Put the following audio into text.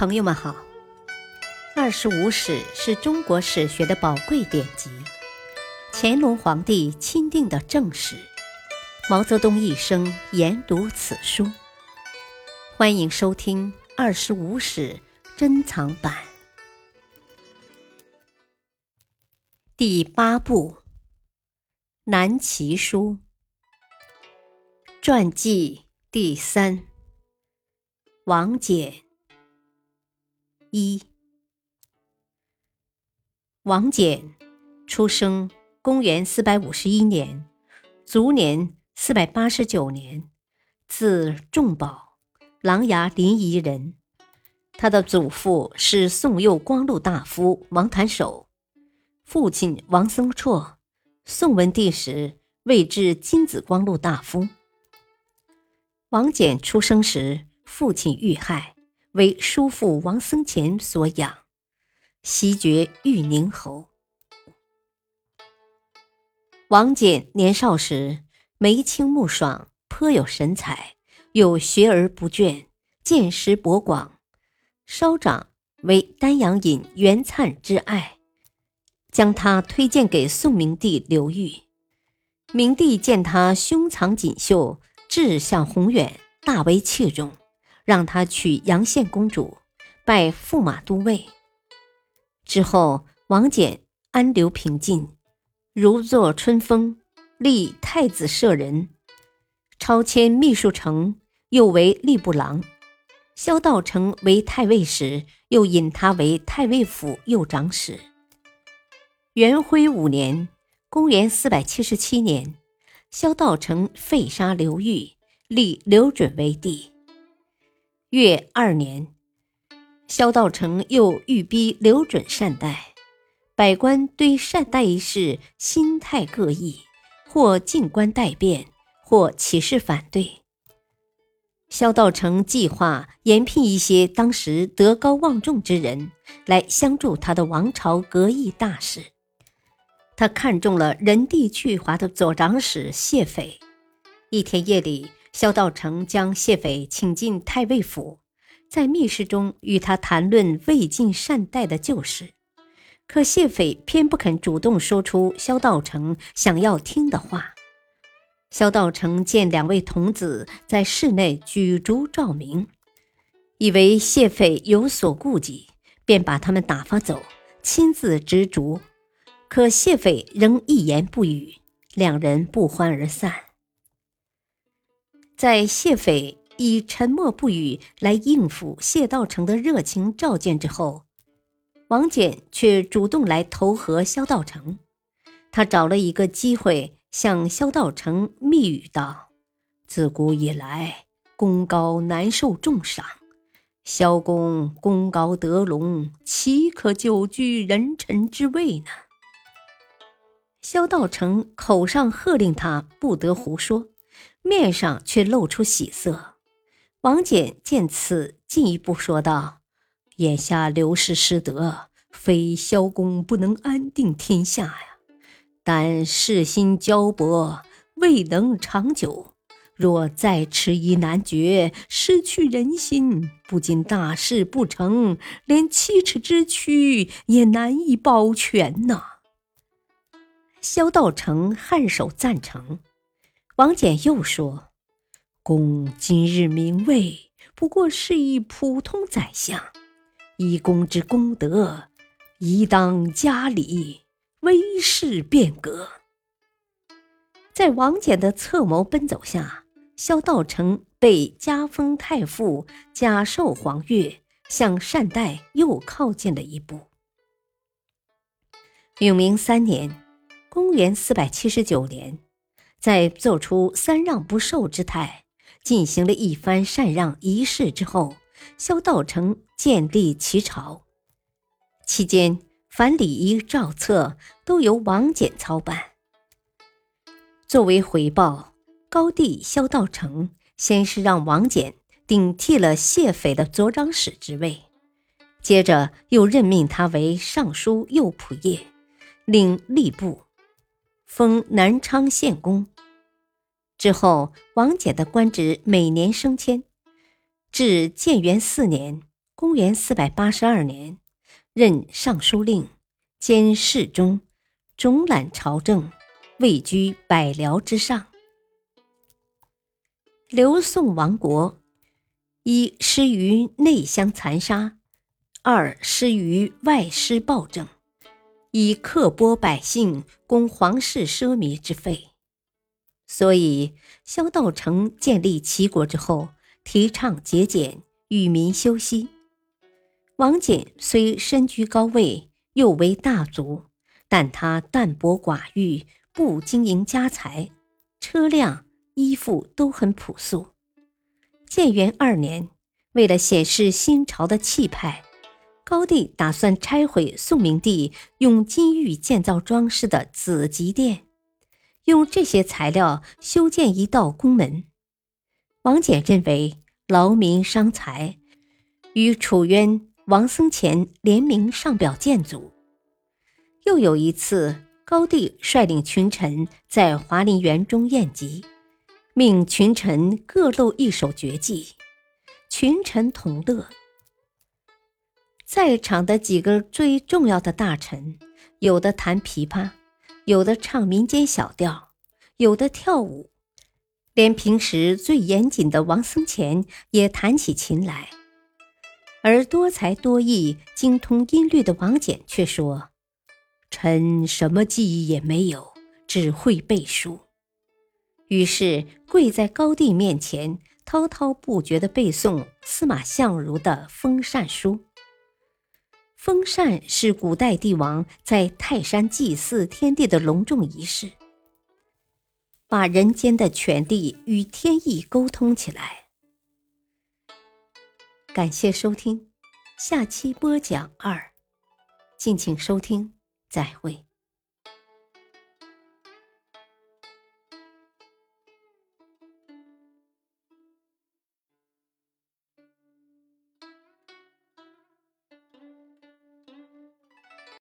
朋友们好，《二十五史》是中国史学的宝贵典籍，乾隆皇帝钦定的正史，毛泽东一生研读此书。欢迎收听《二十五史》珍藏版第八部《南齐书》传记第三，王翦。一，王翦，出生公元四百五十一年，卒年四百八十九年，字仲宝，琅琊临沂人。他的祖父是宋右光禄大夫王谭守，父亲王僧绰，宋文帝时位至金紫光禄大夫。王翦出生时，父亲遇害。为叔父王僧虔所养，袭爵玉宁侯。王翦年少时眉清目爽，颇有神采，又学而不倦，见识博广。稍长为丹阳尹袁粲之爱，将他推荐给宋明帝刘裕。明帝见他胸藏锦绣，志向宏远，大为器重。让他娶阳羡公主，拜驸马都尉。之后，王翦安流平静，如坐春风，立太子舍人，超迁秘书丞，又为吏部郎。萧道成为太尉时，又引他为太尉府右长史。元徽五年（公元477年），萧道成废杀刘裕，立刘准为帝。月二年，萧道成又欲逼刘准善待，百官对善待一事心态各异，或进官待变，或起事反对。萧道成计划延聘一些当时德高望重之人来相助他的王朝革易大事。他看中了人地巨华的左长史谢斐。一天夜里。萧道成将谢斐请进太尉府，在密室中与他谈论魏晋善待的旧事，可谢斐偏不肯主动说出萧道成想要听的话。萧道成见两位童子在室内举烛照明，以为谢斐有所顾忌，便把他们打发走，亲自执烛。可谢斐仍一言不语，两人不欢而散。在谢斐以沉默不语来应付谢道成的热情召见之后，王翦却主动来投合萧道成。他找了一个机会向萧道成密语道：“自古以来，功高难受重赏，萧公功高德隆，岂可久居人臣之位呢？”萧道成口上喝令他不得胡说。面上却露出喜色。王翦见此，进一步说道：“眼下刘氏失德，非萧公不能安定天下呀。但世心交薄，未能长久。若再迟疑难决，失去人心，不仅大事不成，连七尺之躯也难以保全呐。”萧道成颔首赞成。王翦又说：“公今日名位，不过是一普通宰相，以公之功德，宜当加礼，威势变革。”在王翦的策谋奔走下，萧道成被加封太傅，假授皇爵，向善代又靠近了一步。永明三年（公元479年）。在做出三让不受之态，进行了一番禅让仪式之后，萧道成建立齐朝。期间，凡礼仪诏册都由王翦操办。作为回报，高帝萧道成先是让王翦顶替了谢斐的左长史之位，接着又任命他为尚书右仆射，领吏部。封南昌县公。之后，王翦的官职每年升迁，至建元四年（公元四百八十二年，任尚书令，兼侍中，总揽朝政，位居百僚之上。刘宋亡国，一失于内乡残杀，二失于外施暴政，以刻剥百姓，供皇室奢靡之费。所以，萧道成建立齐国之后，提倡节俭，与民休息。王翦虽身居高位，又为大族，但他淡泊寡欲，不经营家财，车辆、衣服都很朴素。建元二年，为了显示新朝的气派，高帝打算拆毁宋明帝用金玉建造装饰的紫极殿。用这些材料修建一道宫门，王翦认为劳民伤财，与楚渊、王僧虔联名上表谏阻。又有一次，高帝率领群臣在华林园中宴集，命群臣各露一手绝技，群臣同乐。在场的几个最重要的大臣，有的弹琵琶。有的唱民间小调，有的跳舞，连平时最严谨的王僧虔也弹起琴来。而多才多艺、精通音律的王翦却说：“臣什么技艺也没有，只会背书。”于是跪在高帝面前，滔滔不绝地背诵司马相如的《封禅书》。风扇是古代帝王在泰山祭祀天地的隆重仪式，把人间的权力与天意沟通起来。感谢收听，下期播讲二，敬请收听，再会。